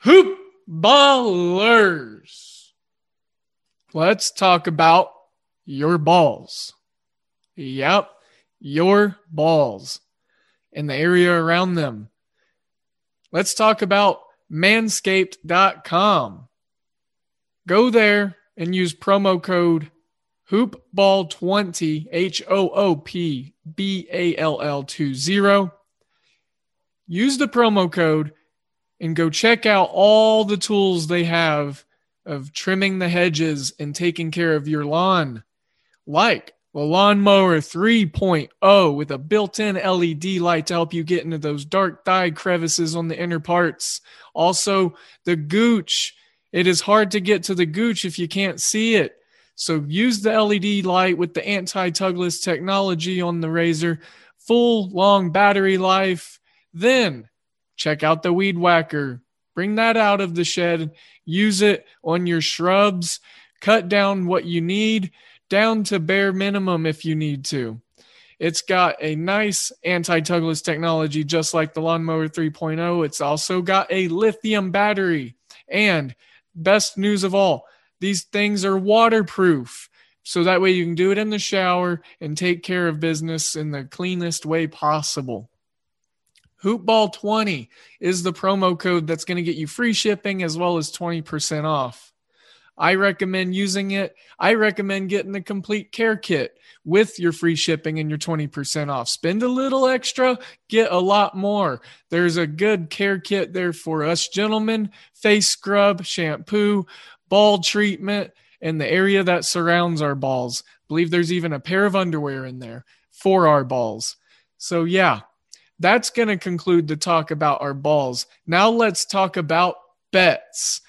Hoop ballers. Let's talk about your balls. Yep, your balls and the area around them. Let's talk about manscaped.com. Go there and use promo code hoopball20 H O O P B A L L 20. Use the promo code and go check out all the tools they have of trimming the hedges and taking care of your lawn, like the Lawnmower 3.0 with a built in LED light to help you get into those dark thigh crevices on the inner parts. Also, the Gooch. It is hard to get to the Gooch if you can't see it. So use the LED light with the anti tugless technology on the razor, full long battery life. Then check out the weed whacker. Bring that out of the shed, use it on your shrubs, cut down what you need, down to bare minimum if you need to. It's got a nice anti tugless technology, just like the Lawnmower 3.0. It's also got a lithium battery. And best news of all, these things are waterproof. So that way you can do it in the shower and take care of business in the cleanest way possible. Hoopball20 is the promo code that's going to get you free shipping as well as 20% off. I recommend using it. I recommend getting the complete care kit with your free shipping and your 20% off. Spend a little extra, get a lot more. There's a good care kit there for us gentlemen face scrub, shampoo, ball treatment, and the area that surrounds our balls. I believe there's even a pair of underwear in there for our balls. So, yeah, that's going to conclude the talk about our balls. Now let's talk about bets.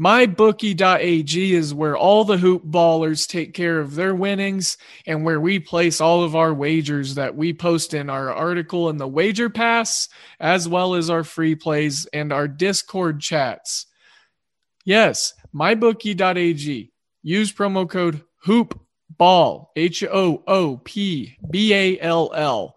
MyBookie.ag is where all the hoop ballers take care of their winnings and where we place all of our wagers that we post in our article in the Wager Pass, as well as our free plays and our Discord chats. Yes, MyBookie.ag. Use promo code HOOPBALL, H O O P B A L L.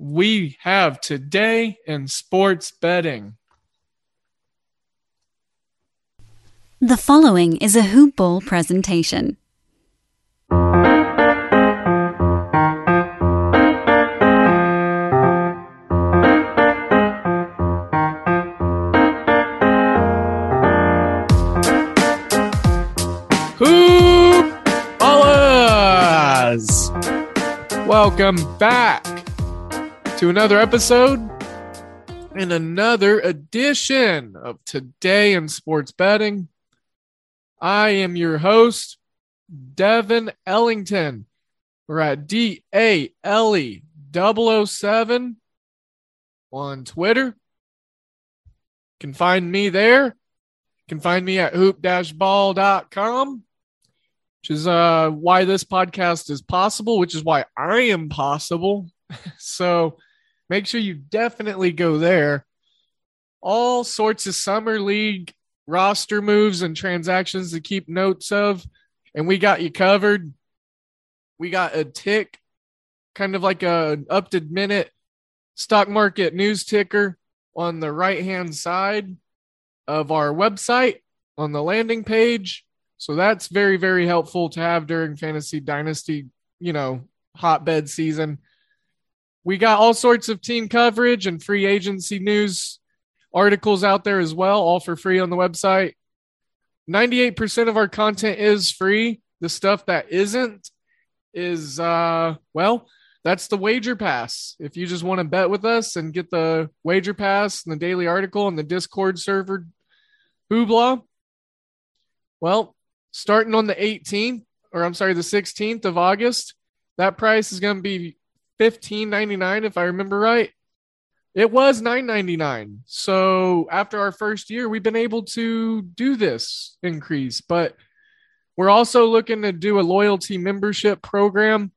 we have today in sports betting. The following is a hoop ball presentation. Hoop ballers! Welcome back to another episode and another edition of Today in Sports Betting. I am your host, Devin Ellington. We're at D A L E 007 on Twitter. You can find me there. You can find me at hoop-ball.com, which is uh, why this podcast is possible, which is why I am possible. so make sure you definitely go there. All sorts of summer league roster moves and transactions to keep notes of, and we got you covered. We got a tick, kind of like a up to minute stock market news ticker on the right hand side of our website on the landing page. So that's very, very helpful to have during fantasy dynasty, you know, hotbed season. We got all sorts of team coverage and free agency news articles out there as well, all for free on the website. 98% of our content is free. The stuff that isn't is, uh, well, that's the wager pass. If you just want to bet with us and get the wager pass and the daily article and the Discord server hoopla, well, starting on the 18th, or I'm sorry, the 16th of August, that price is going to be 15.99 if I remember right. It was 9.99. So after our first year, we've been able to do this increase, but we're also looking to do a loyalty membership program.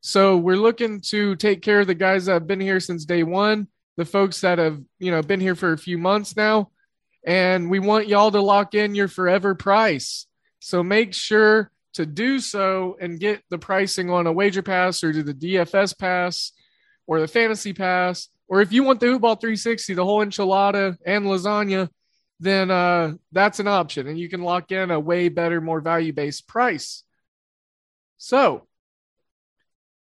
So we're looking to take care of the guys that have been here since day one, the folks that have, you know, been here for a few months now, and we want y'all to lock in your forever price. So make sure to do so and get the pricing on a wager pass or do the DFS pass or the fantasy pass or if you want the Hoopball 360, the whole enchilada and lasagna, then uh, that's an option, and you can lock in a way better, more value based price. So,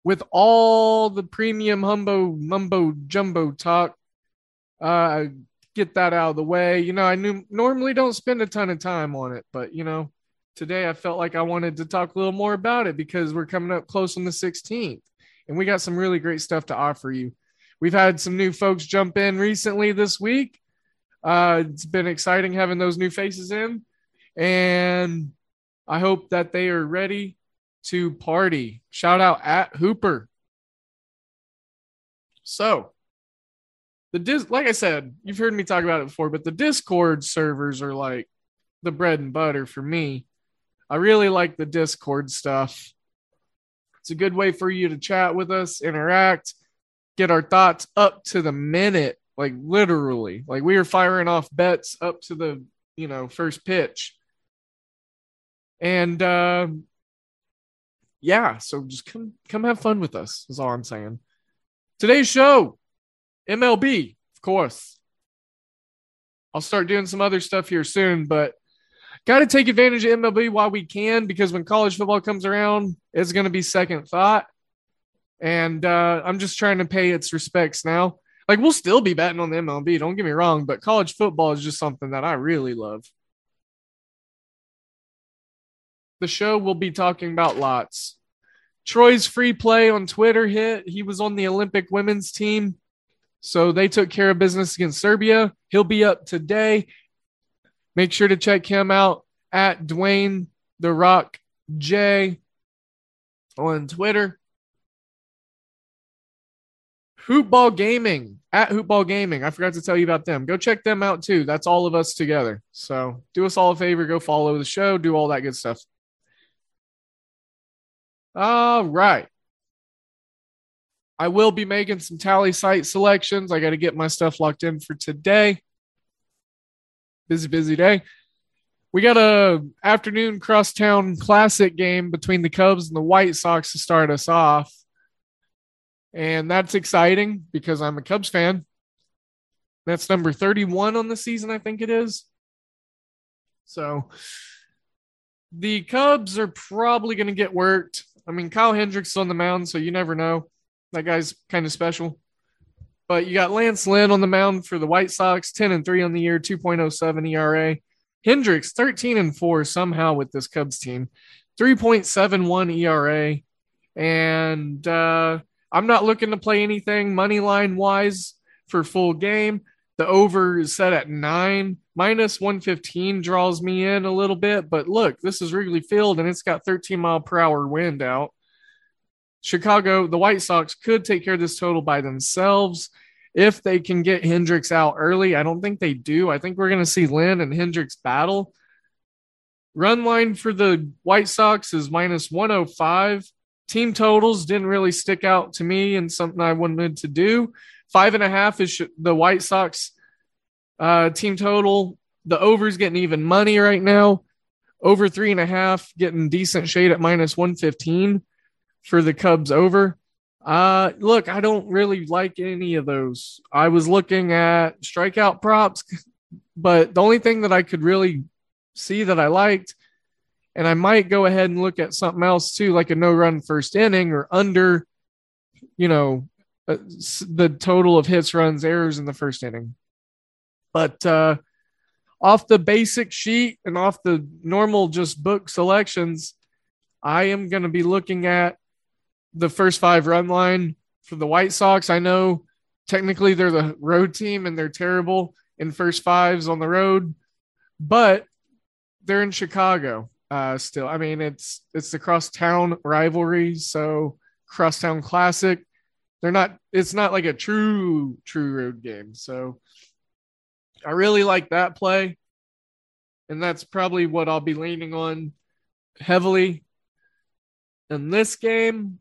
with all the premium humbo mumbo jumbo talk, uh, get that out of the way. You know, I normally don't spend a ton of time on it, but you know, today I felt like I wanted to talk a little more about it because we're coming up close on the 16th, and we got some really great stuff to offer you. We've had some new folks jump in recently this week. Uh, it's been exciting having those new faces in, and I hope that they are ready to party. Shout out at Hooper. So, the dis like I said, you've heard me talk about it before, but the Discord servers are like the bread and butter for me. I really like the Discord stuff. It's a good way for you to chat with us, interact, get our thoughts up to the minute, like literally. Like we are firing off bets up to the, you know, first pitch. And uh yeah, so just come come have fun with us, is all I'm saying. Today's show, MLB, of course. I'll start doing some other stuff here soon, but got to take advantage of MLB while we can because when college football comes around, it's going to be second thought and uh, I'm just trying to pay its respects now. Like we'll still be betting on the MLB, don't get me wrong, but college football is just something that I really love. The show we'll be talking about lots. Troy's free play on Twitter hit. He was on the Olympic women's team. So they took care of business against Serbia. He'll be up today. Make sure to check him out at Dwayne the Rock J on Twitter. Hoopball Gaming at Hoopball Gaming. I forgot to tell you about them. Go check them out too. That's all of us together. So do us all a favor. Go follow the show. Do all that good stuff. All right. I will be making some tally site selections. I got to get my stuff locked in for today. Busy, busy day. We got a afternoon crosstown classic game between the Cubs and the White Sox to start us off. And that's exciting because I'm a Cubs fan. That's number 31 on the season, I think it is. So the Cubs are probably going to get worked. I mean, Kyle Hendricks on the mound, so you never know. That guy's kind of special. But you got Lance Lynn on the mound for the White Sox, 10 and 3 on the year, 2.07 ERA. Hendricks, 13 and 4 somehow with this Cubs team, 3.71 ERA. And uh, I'm not looking to play anything money line wise for full game. The over is set at nine. Minus 115 draws me in a little bit, but look, this is Wrigley Field and it's got 13 mile per hour wind out. Chicago, the White Sox could take care of this total by themselves. if they can get Hendricks out early. I don't think they do. I think we're going to see Lynn and Hendricks battle. Run line for the White Sox is minus 105. Team totals didn't really stick out to me and something I wanted to do. Five and a half is the White Sox uh, team total. The over's getting even money right now. Over three and a half, getting decent shade at minus 115 for the Cubs over. Uh, look, I don't really like any of those. I was looking at strikeout props, but the only thing that I could really see that I liked, and I might go ahead and look at something else too, like a no run first inning or under, you know, uh, the total of hits, runs, errors in the first inning. But uh, off the basic sheet and off the normal just book selections, I am going to be looking at the first five run line for the White Sox. I know technically they're the road team and they're terrible in first fives on the road, but they're in Chicago uh, still. I mean, it's it's the crosstown rivalry, so crosstown classic. They're not. It's not like a true true road game. So I really like that play, and that's probably what I'll be leaning on heavily in this game.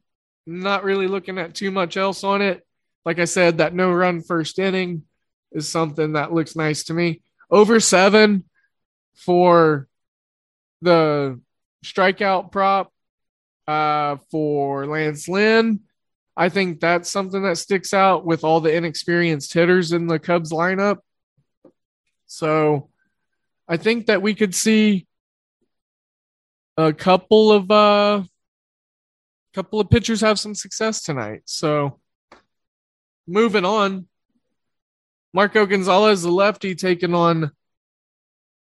Not really looking at too much else on it. Like I said, that no run first inning is something that looks nice to me. Over seven for the strikeout prop uh, for Lance Lynn. I think that's something that sticks out with all the inexperienced hitters in the Cubs lineup. So I think that we could see a couple of uh couple of pitchers have some success tonight. So moving on, Marco Gonzalez, the lefty, taking on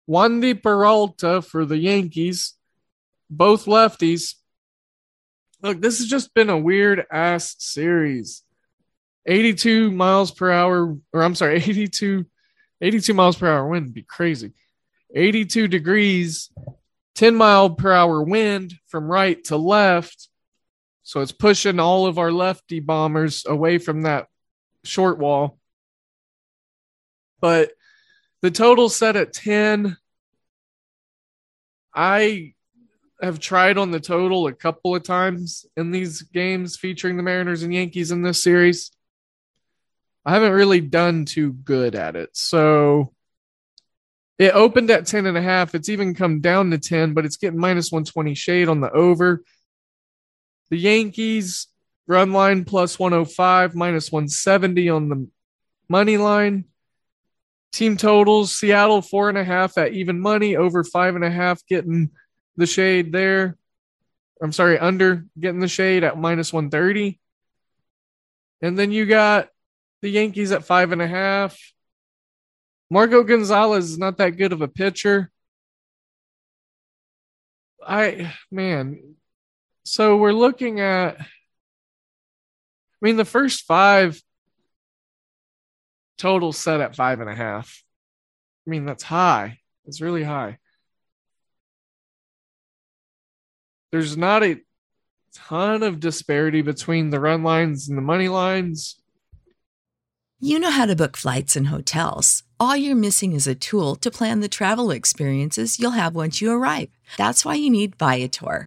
Wandy Peralta for the Yankees, both lefties. Look, this has just been a weird ass series. 82 miles per hour, or I'm sorry, 82, 82 miles per hour wind would be crazy. 82 degrees, 10 mile per hour wind from right to left. So it's pushing all of our lefty bombers away from that short wall. But the total set at 10. I have tried on the total a couple of times in these games featuring the Mariners and Yankees in this series. I haven't really done too good at it. So it opened at 10 and a half. It's even come down to 10, but it's getting minus 120 shade on the over. The Yankees run line plus 105, minus 170 on the money line. Team totals Seattle four and a half at even money, over five and a half getting the shade there. I'm sorry, under getting the shade at minus 130. And then you got the Yankees at five and a half. Marco Gonzalez is not that good of a pitcher. I, man, so we're looking at, I mean, the first five Total set at five and a half. I mean, that's high. It's really high. There's not a ton of disparity between the run lines and the money lines. You know how to book flights and hotels. All you're missing is a tool to plan the travel experiences you'll have once you arrive. That's why you need Viator.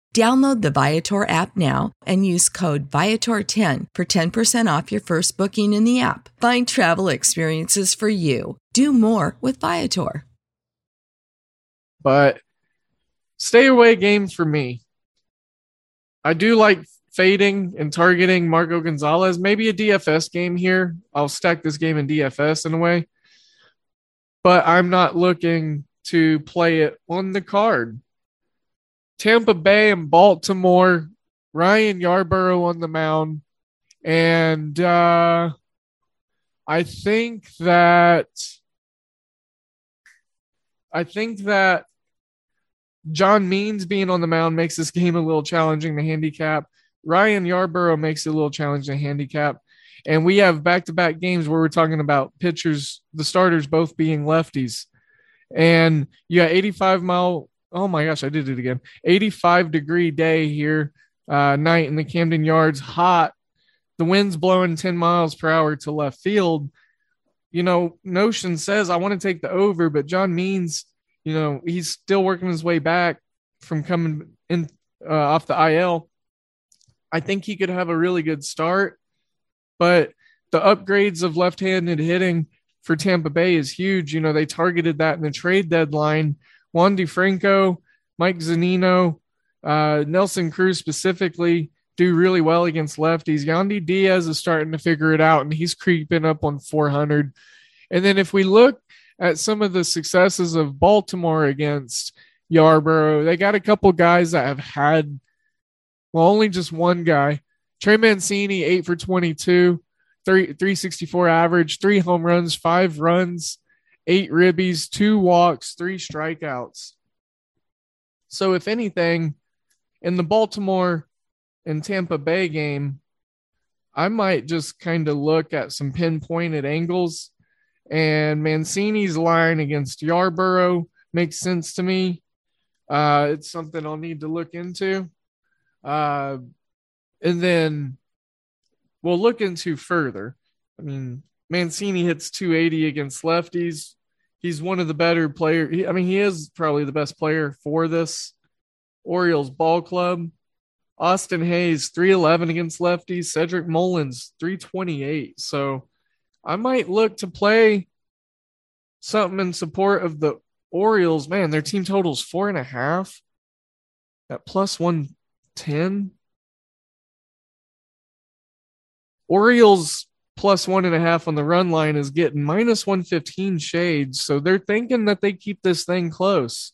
Download the Viator app now and use code Viator10 for 10% off your first booking in the app. Find travel experiences for you. Do more with Viator. But stay away games for me. I do like fading and targeting Marco Gonzalez. Maybe a DFS game here. I'll stack this game in DFS in a way. But I'm not looking to play it on the card Tampa Bay and Baltimore, Ryan Yarbrough on the mound. And uh, I think that I think that John Means being on the mound makes this game a little challenging to handicap. Ryan Yarbrough makes it a little challenging to handicap. And we have back to back games where we're talking about pitchers, the starters both being lefties. And you got 85 mile, oh my gosh, I did it again. 85 degree day here, uh, night in the Camden Yards, hot. The wind's blowing 10 miles per hour to left field. You know, Notion says I want to take the over, but John Means, you know, he's still working his way back from coming in uh, off the IL. I think he could have a really good start, but the upgrades of left handed hitting for Tampa Bay is huge. You know, they targeted that in the trade deadline. Wander Franco, Mike Zunino, uh, Nelson Cruz specifically do really well against lefties. Yandy Diaz is starting to figure it out and he's creeping up on 400. And then if we look at some of the successes of Baltimore against Yarbrough, they got a couple guys that have had, well, only just one guy. Trey Mancini, eight for 22, three, 364 average, three home runs, five runs, eight ribbies, two walks, three strikeouts. So, if anything, in the Baltimore and Tampa Bay game, I might just kind of look at some pinpointed angles. And Mancini's line against Yarbrough makes sense to me. Uh, it's something I'll need to look into. Uh, and then we'll look into further. I mean, Mancini hits 280 against lefties. He's one of the better players. I mean, he is probably the best player for this Orioles ball club. Austin Hays, 311 against lefties. Cedric Mullins, 328. So I might look to play something in support of the Orioles. Man, their team totals four and a half at plus 110. Orioles plus one and a half on the run line is getting minus 115 shades. So they're thinking that they keep this thing close.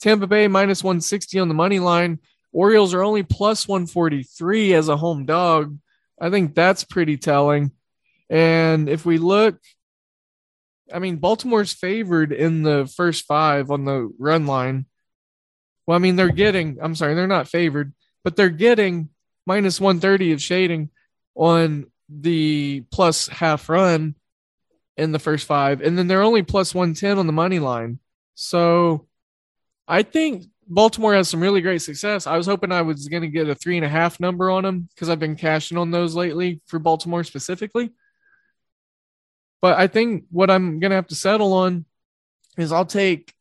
Tampa Bay minus 160 on the money line. Orioles are only plus 143 as a home dog. I think that's pretty telling. And if we look, I mean, Baltimore's favored in the first five on the run line. Well, I mean, they're getting, I'm sorry, they're not favored, but they're getting minus 130 of shading on the plus half run in the first five, and then they're only plus 110 on the money line. So I think Baltimore has some really great success. I was hoping I was going to get a three and a half number on them because I've been cashing on those lately for Baltimore specifically. But I think what I'm going to have to settle on is I'll take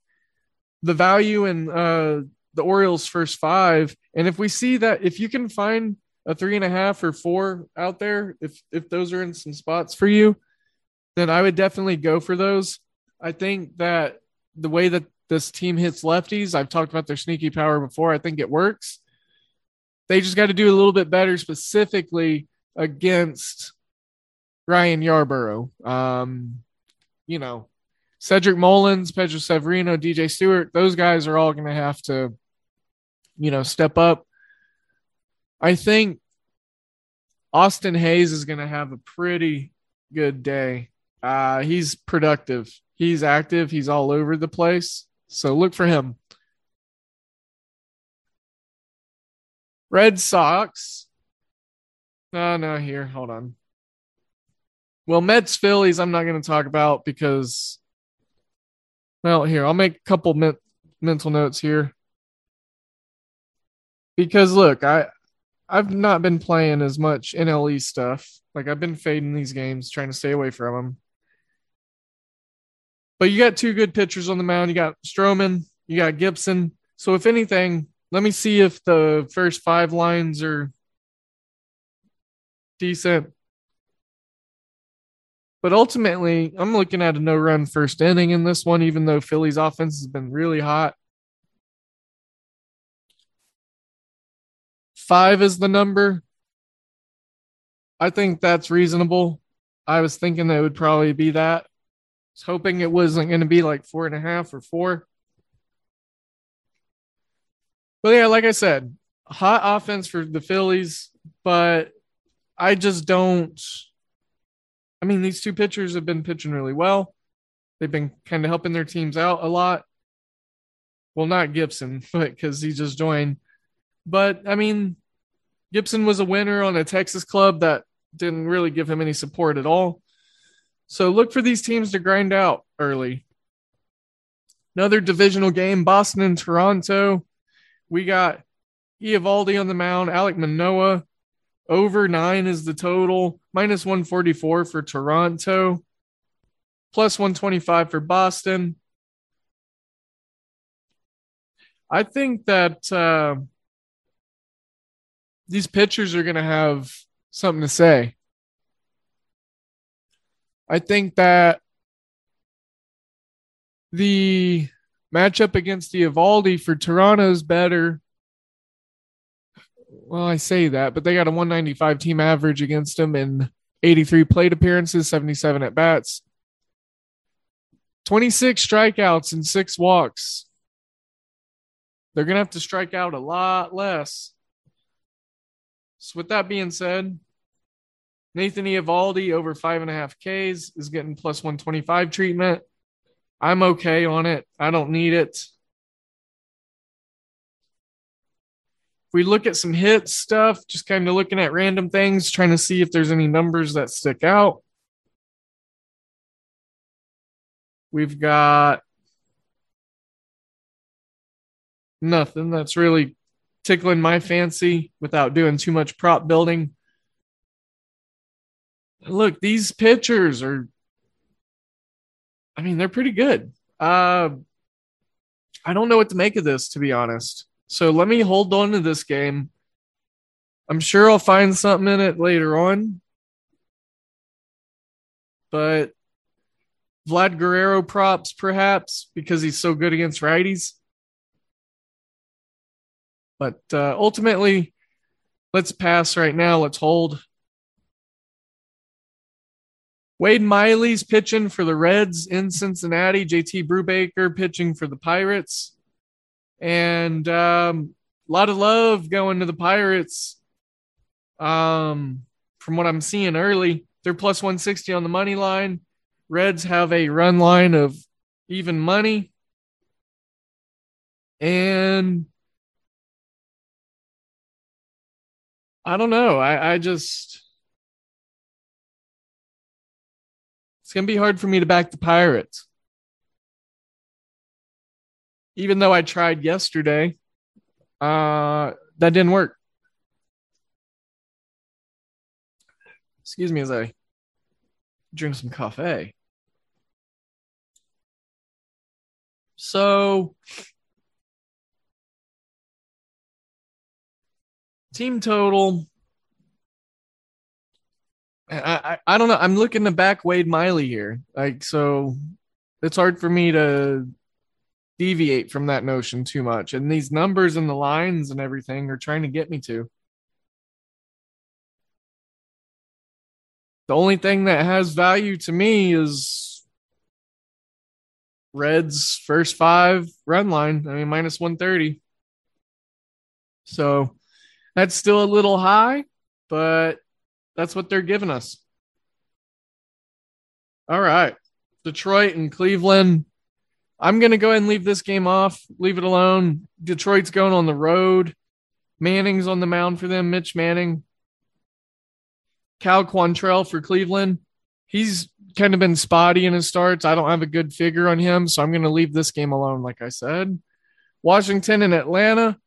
the value in uh, the Orioles' first five. And if we see that, if you can find a three and a half or four out there, if if those are in some spots for you, then I would definitely go for those. I think that the way that this team hits lefties, I've talked about their sneaky power before. I think it works. They just got to do a little bit better, specifically against Ryan Yarbrough. Um, you know, Cedric Mullins, Pedro Severino, DJ Stewart, those guys are all going to have to, you know, step up I think Austin Hays is going to have a pretty good day. Uh, he's productive. He's active. He's all over the place. So look for him. Red Sox. No, no, here. Hold on. Well, Mets Phillies, I'm not going to talk about because, well, here, I'll make a couple men- mental notes here. Because look, I, I've not been playing as much NLE stuff. Like I've been fading these games, trying to stay away from them. But you got two good pitchers on the mound. You got Stroman, you got Gibson. So if anything, let me see if the first five lines are decent. But ultimately, I'm looking at a no run first inning in this one, even though Philly's offense has been really hot. Five is the number. I think that's reasonable. I was thinking that it would probably be that. I was hoping it wasn't going to be like four and a half or four. But yeah, like I said, hot offense for the Phillies, but I just don't. I mean, these two pitchers have been pitching really well. They've been kind of helping their teams out a lot. Well, not Gibson, but because he just joined. But I mean, Gibson was a winner on a Texas club that didn't really give him any support at all. So look for these teams to grind out early. Another divisional game, Boston and Toronto. We got Eovaldi on the mound, Alec Manoah. Over nine is the total, minus 144 for Toronto, plus 125 for Boston. I think that uh, these pitchers are going to have something to say. I think that the matchup against the Eovaldi for Toronto is better. Well, I say that, but they got a 195 team average against them in 83 plate appearances, 77 at bats, 26 strikeouts, and six walks. They're going to have to strike out a lot less. So, with that being said, Nathan Eovaldi over five and a half Ks is getting plus 125 treatment. I'm okay on it. I don't need it. If we look at some hit stuff, just kind of looking at random things, trying to see if there's any numbers that stick out. We've got nothing that's really tickling my fancy without doing too much prop building. Look, these pitchers are I mean, they're pretty good. Uh, I don't know what to make of this, to be honest. So let me hold on to this game. I'm sure I'll find something in it later on. But Vlad Guerrero props, perhaps, because he's so good against righties. But uh, ultimately, let's pass right now. Let's hold. Wade Miley's pitching for the Reds in Cincinnati. JT Brubaker pitching for the Pirates. And um, a lot of love going to the Pirates. Um, from what I'm seeing early, they're plus 160 on the money line. Reds have a run line of even money. And I don't know. I, I just It's to be hard for me to back the Pirates. Even though I tried yesterday, uh, that didn't work. Excuse me as I drink some coffee. So, team total I, I, I don't know. I'm looking to back Wade Miley here. Like, so it's hard for me to deviate from that notion too much. And these numbers and the lines and everything are trying to get me to. The only thing that has value to me is Reds first five run line. I mean, minus 130. So that's still a little high, but that's what they're giving us. All right. Detroit and Cleveland. I'm going to go ahead and leave this game off, leave it alone. Detroit's going on the road. Manning's on the mound for them, Mitch Manning. Cal Quantrill for Cleveland. He's kind of been spotty in his starts. I don't have a good figure on him, so I'm going to leave this game alone, like I said. Washington and Atlanta.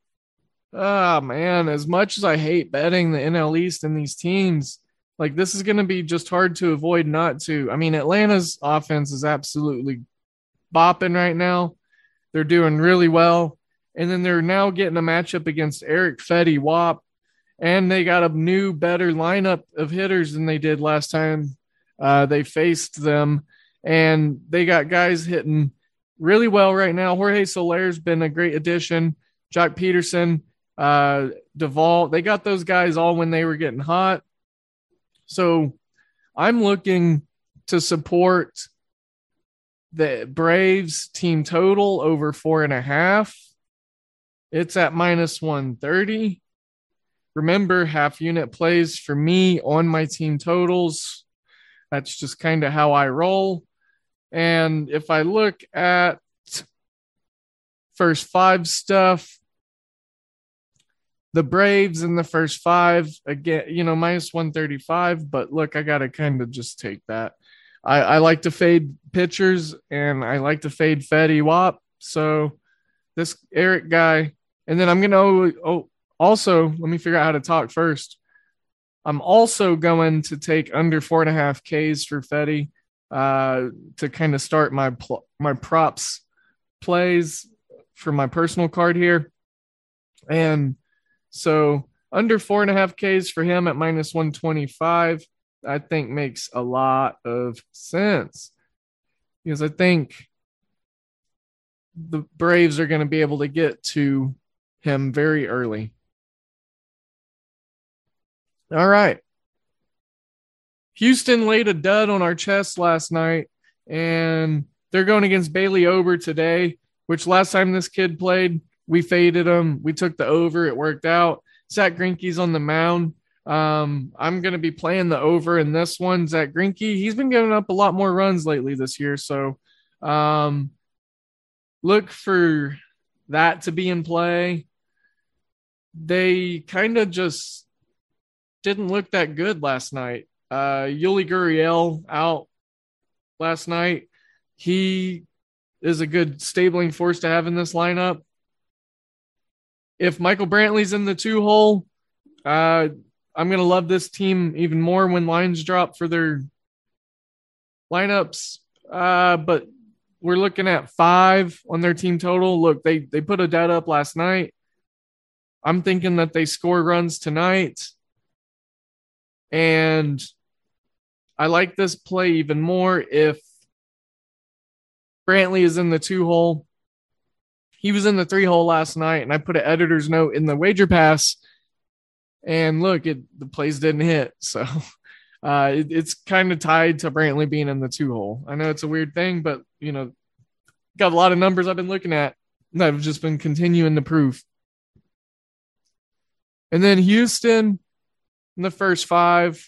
Oh man, as much as I hate betting the NL East and these teams, like this is going to be just hard to avoid not to. I mean, Atlanta's offense is absolutely bopping right now. They're doing really well. And then they're now getting a matchup against Eric Fedde Wap. And they got a new, better lineup of hitters than they did last time uh, they faced them. And they got guys hitting really well right now. Jorge Soler's been a great addition. Joc Pederson, uh, Duvall. They got those guys all when they were getting hot. So I'm looking to support the Braves team total over four and a half. It's at minus 130. Remember, half unit plays for me on my team totals. That's just kind of how I roll. And if I look at first five stuff, the Braves in the first five, again, you know, minus 135. But look, I got to kind of just take that. I, I like to fade pitchers and I like to fade Fetty Wap. So this Eric guy, and then I'm going to oh, also let me figure out how to talk first. I'm also going to take under four and a half Ks for Fetty uh, to kind of start my pl- my props plays for my personal card here, and so under four and a half Ks for him at minus 125, I think makes a lot of sense because I think the Braves are going to be able to get to him very early. All right. Houston laid a dud on our chest last night, and they're going against Bailey Ober today, which last time this kid played, we faded him. We took the over. It worked out. Zack Greinke's on the mound. Um, I'm going to be playing the over in this one. Zack Greinke, he's been giving up a lot more runs lately this year. So um, look for that to be in play. They kind of just didn't look that good last night. Uh, Yuli Gurriel out last night. He is a good stabling force to have in this lineup. If Michael Brantley's in the two hole, uh, I'm going to love this team even more when lines drop for their lineups. Uh, but we're looking at five on their team total. Look, they they put a dud up last night. I'm thinking that they score runs tonight. And I like this play even more if Brantley is in the two hole. He was in the three hole last night, and I put an editor's note in the wager pass. And look, it the plays didn't hit. So uh, it, it's kind of tied to Brantley being in the two hole. I know it's a weird thing, but you know, got a lot of numbers I've been looking at that have just been continuing to prove. And then Houston, in the first five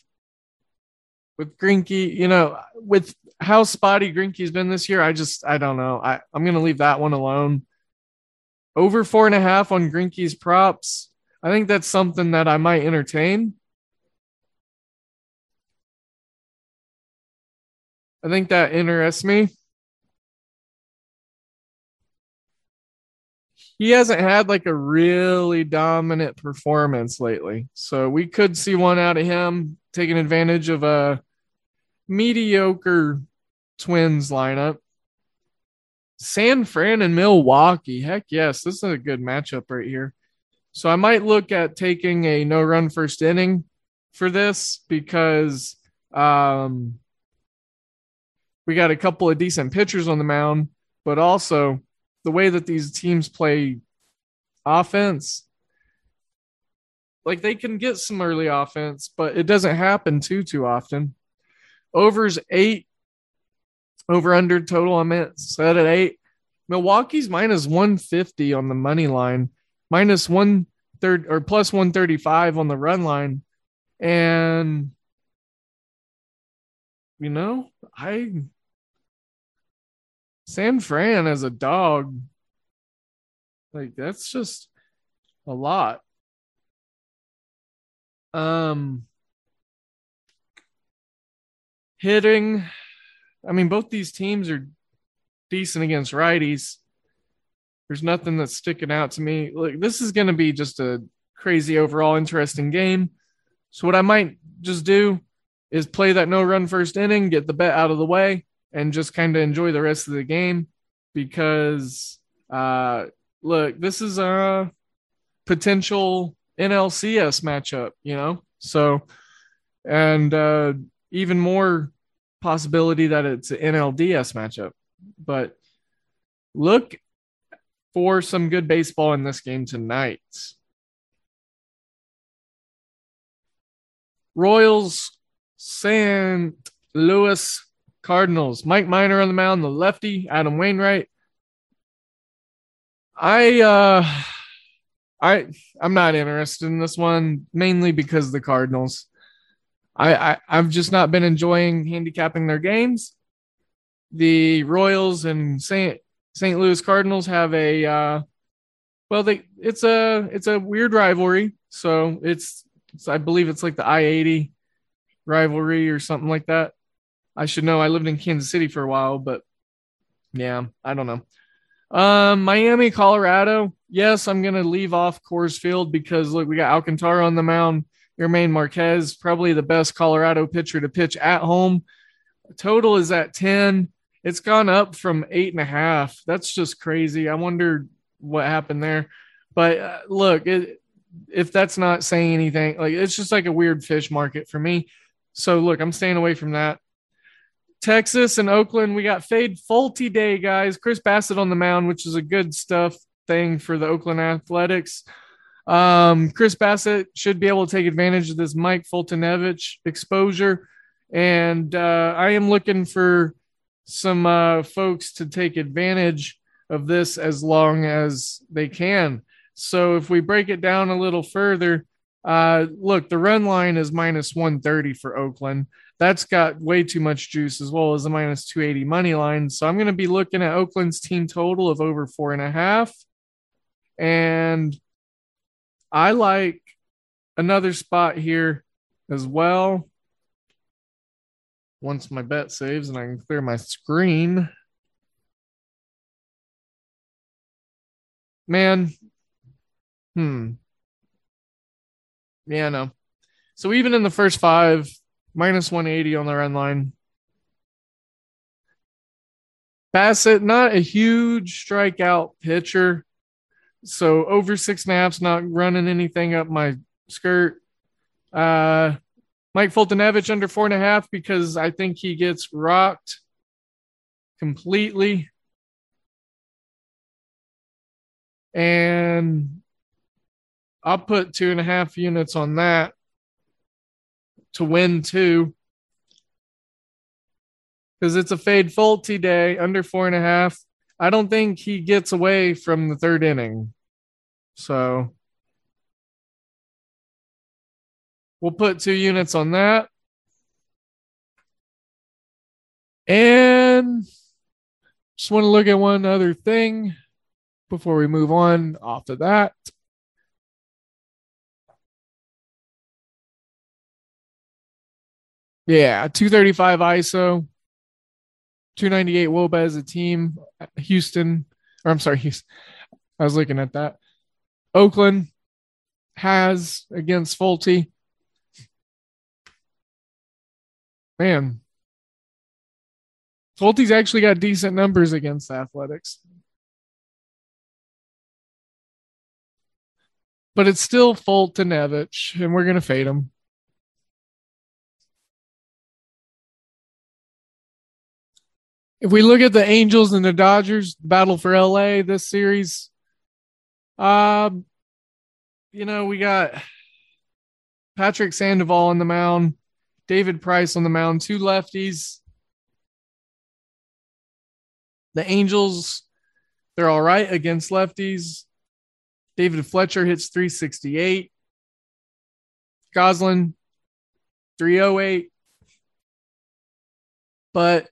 with Greinke, You know, with how spotty Greinke's been this year, I just I don't know. I I'm gonna leave that one alone. Over four and a half on Greinke's props. I think that's something that I might entertain. I think that interests me. he hasn't had like a really dominant performance lately. So we could see one out of him taking advantage of a mediocre Twins lineup. San Fran and Milwaukee. Heck yes, this is a good matchup right here. So I might look at taking a no run first inning for this because um, we got a couple of decent pitchers on the mound, but also the way that these teams play offense, like they can get some early offense, but it doesn't happen too too often. Overs eight, over under total. I'm at set at eight. Milwaukee's minus 150 on the money line, minus one third or plus 135 on the run line. And you know, I San Fran as a dog, like that's just a lot. Um, hitting, I mean, both these teams are decent against righties. There's nothing that's sticking out to me. Like this is going to be just a crazy overall interesting game. So what I might just do is play that no run first inning, get the bet out of the way, and just kind of enjoy the rest of the game because uh, look, this is a potential NLCS matchup, you know? So, and uh, even more possibility that it's an NLDS matchup. But look for some good baseball in this game tonight. Royals, St. Louis Cardinals. Mike Minor on the mound, the lefty, Adam Wainwright. I uh I I'm not interested in this one mainly because the Cardinals. I, I I've just not been enjoying handicapping their games. The Royals and Saint St. Louis Cardinals have a uh, well they it's a it's a weird rivalry. So it's, it's I believe it's like the I eighty rivalry or something like that. I should know. I lived in Kansas City for a while, but yeah, I don't know. Um, Miami, Colorado. Yes, I'm gonna leave off Coors Field because look, we got Alcantara on the mound. Germán Marquez, probably the best Colorado pitcher to pitch at home. Total is at 10. It's gone up from eight and a half. That's just crazy. I wonder what happened there. But uh, look, it, if that's not saying anything, like it's just like a weird fish market for me. So look, I'm staying away from that. Texas and Oakland, we got fade Folty day, guys. Chris Bassitt on the mound, which is a good stuff thing for the Oakland Athletics. Um, Chris Bassitt should be able to take advantage of this Mike Foltynewicz exposure. And uh, I am looking for some uh, folks to take advantage of this as long as they can. So if we break it down a little further, uh, look, the run line is minus 130 for Oakland. That's got way too much juice as well as the minus 280 money line. So I'm going to be looking at Oakland's team total of over four and a half. And I like another spot here as well. Once my bet saves and I can clear my screen. Man, hmm. Yeah, no. So even in the first five, minus 180 on the run line. Bassitt, not a huge strikeout pitcher. So over six and a half's not running anything up my skirt. Uh, Mike Foltynewicz under four and a half because I think he gets rocked completely. And I'll put two and a half units on that to win two. Because it's a fade Folty day under four and a half. I don't think he gets away from the third inning. So we'll put two units on that. And just want to look at one other thing before we move on off of that. Yeah, 235 ISO, 298 wOBA as a team. Houston, or I'm sorry, Houston. I was looking at that. Oakland has against Folty. Man, Folty's actually got decent numbers against Athletics. But it's still Foltynewicz, and we're going to fade him. If we look at the Angels and the Dodgers battle for LA this series, um, you know, we got Patrick Sandoval on the mound, David Price on the mound, two lefties. The Angels, they're all right against lefties. David Fletcher hits 368. Gosselin, 308. But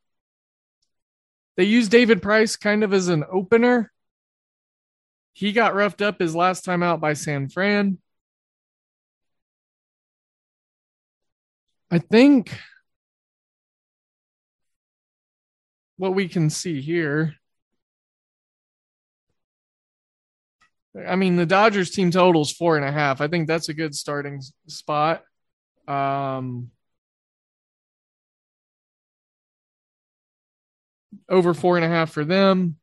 they used David Price kind of as an opener. He got roughed up his last time out by San Fran. I think what we can see here. I mean, the Dodgers team total is four and a half. I think that's a good starting spot. Um, over four and a half for them.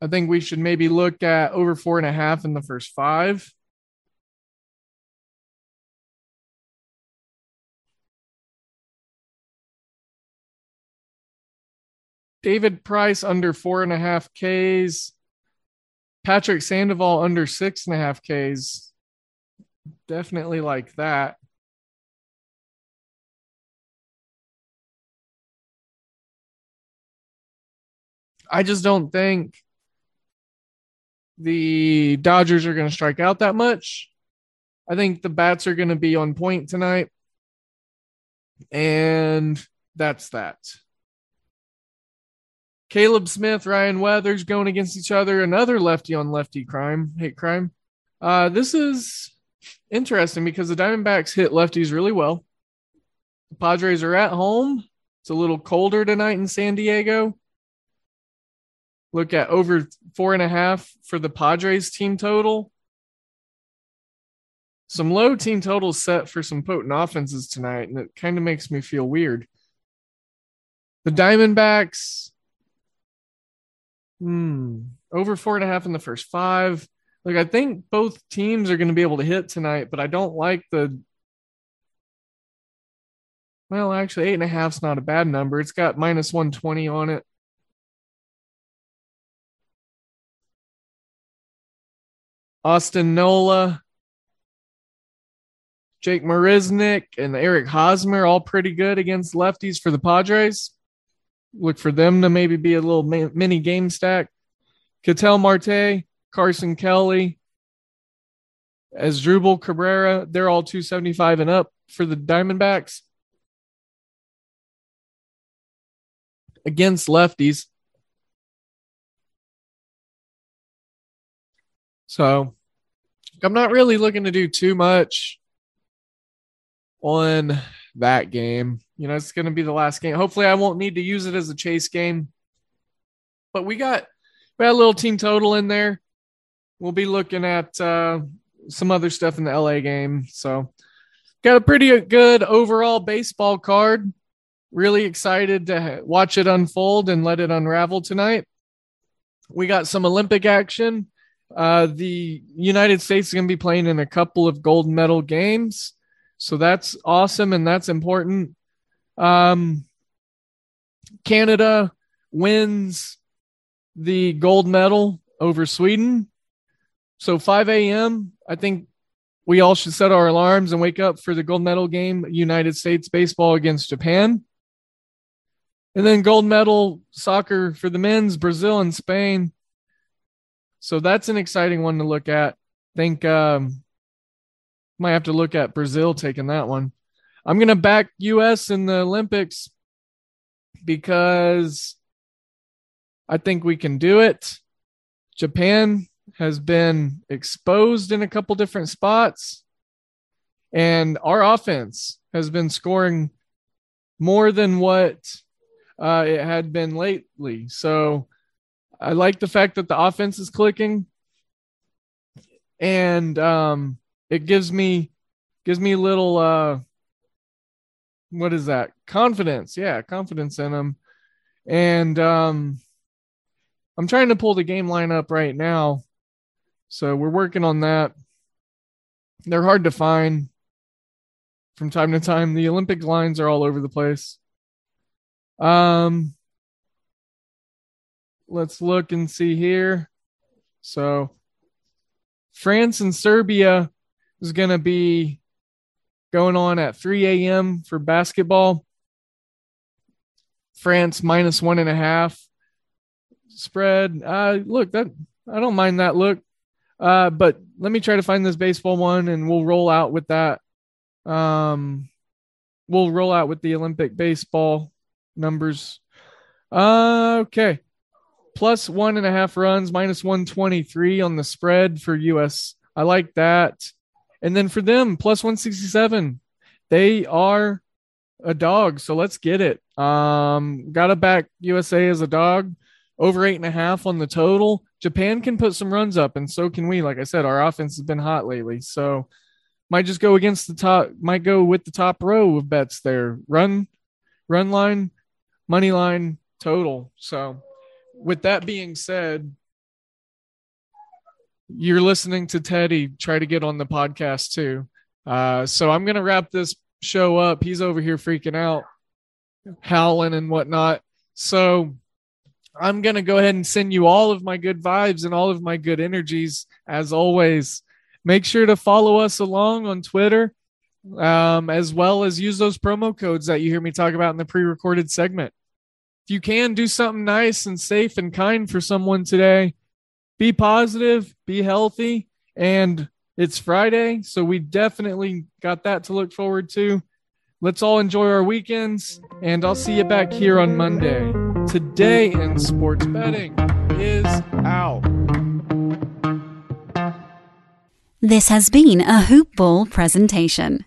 I think we should maybe look at over four and a half in the first five. David Price under four and a half Ks. Patrick Sandoval under six and a half Ks. Definitely like that. I just don't think the Dodgers are going to strike out that much. I think the bats are going to be on point tonight. And that's that. Caleb Smith, Ryan Weathers going against each other. Another lefty on lefty crime, hate crime. Uh, this is interesting because the Diamondbacks hit lefties really well. The Padres are at home. It's a little colder tonight in San Diego. Look at over four and a half for the Padres team total. Some low team totals set for some potent offenses tonight, and it kind of makes me feel weird. The Diamondbacks Hmm. Over four and a half in the first five. Like I think both teams are going to be able to hit tonight, but I don't like the. Well, actually, eight and a half is not a bad number. It's got minus one twenty on it. Austin Nola, Jake Marisnick, and Eric Hosmer all pretty good against lefties for the Padres look for them to maybe be a little mini game stack. Ketel Marte, Carson Kelly, Asdrubal Cabrera, they're all 275 and up for the Diamondbacks. Against lefties. So I'm not really looking to do too much on that game. You know, it's going to be the last game. Hopefully, I won't need to use it as a chase game. But we got we got a little team total in there. We'll be looking at uh, some other stuff in the LA game. So, got a pretty good overall baseball card. Really excited to watch it unfold and let it unravel tonight. We got some Olympic action. Uh, the United States is going to be playing in a couple of gold medal games. So that's awesome and that's important. Um, Canada wins the gold medal over Sweden. So 5 a.m., I think we all should set our alarms and wake up for the gold medal game, United States baseball against Japan. And then gold medal soccer for the men's, Brazil and Spain. So that's an exciting one to look at. think um, might have to look at Brazil taking that one. I'm going to back US in the Olympics because I think we can do it. Japan has been exposed in a couple different spots, and our offense has been scoring more than what uh, it had been lately. So I like the fact that the offense is clicking, and um, it gives me gives me a little uh what is that? Confidence. Yeah confidence in them. And um i'm trying to pull the game line up right now. So we're working on that. They're hard to find. From time to time the olympic lines are all over the place. Um let's look and see here so france and serbia is going to be going on at 3 a.m. for basketball. France minus one and a half spread. Uh, look, that I don't mind that look. Uh, but let me try to find this baseball one, and we'll roll out with that. Um, we'll roll out with the Olympic baseball numbers. Uh, okay, plus one and a half runs, minus one twenty three on the spread for U.S. I like that. And then for them, plus 167. They are a dog. So let's get it. Um, got to back USA as a dog. Over eight and a half on the total. Japan can put some runs up, and so can we. Like I said, our offense has been hot lately. So might just go against the top, might go with the top row of bets there. Run, run line, money line, total. So with that being said, you're listening to Teddy try to get on the podcast too. Uh, so I'm gonna wrap this show up. He's over here freaking out, howling and whatnot. So I'm gonna go ahead and send you all of my good vibes and all of my good energies as always. Make sure to follow us along on Twitter, um, as well as use those promo codes that you hear me talk about in the pre-recorded segment. You can do something nice and safe and kind for someone today, be positive, be healthy, and it's Friday, so we definitely got that to look forward to. Let's all enjoy our weekends, and I'll see you back here on Monday. Today in sports betting is out. This has been a Hoop Ball presentation.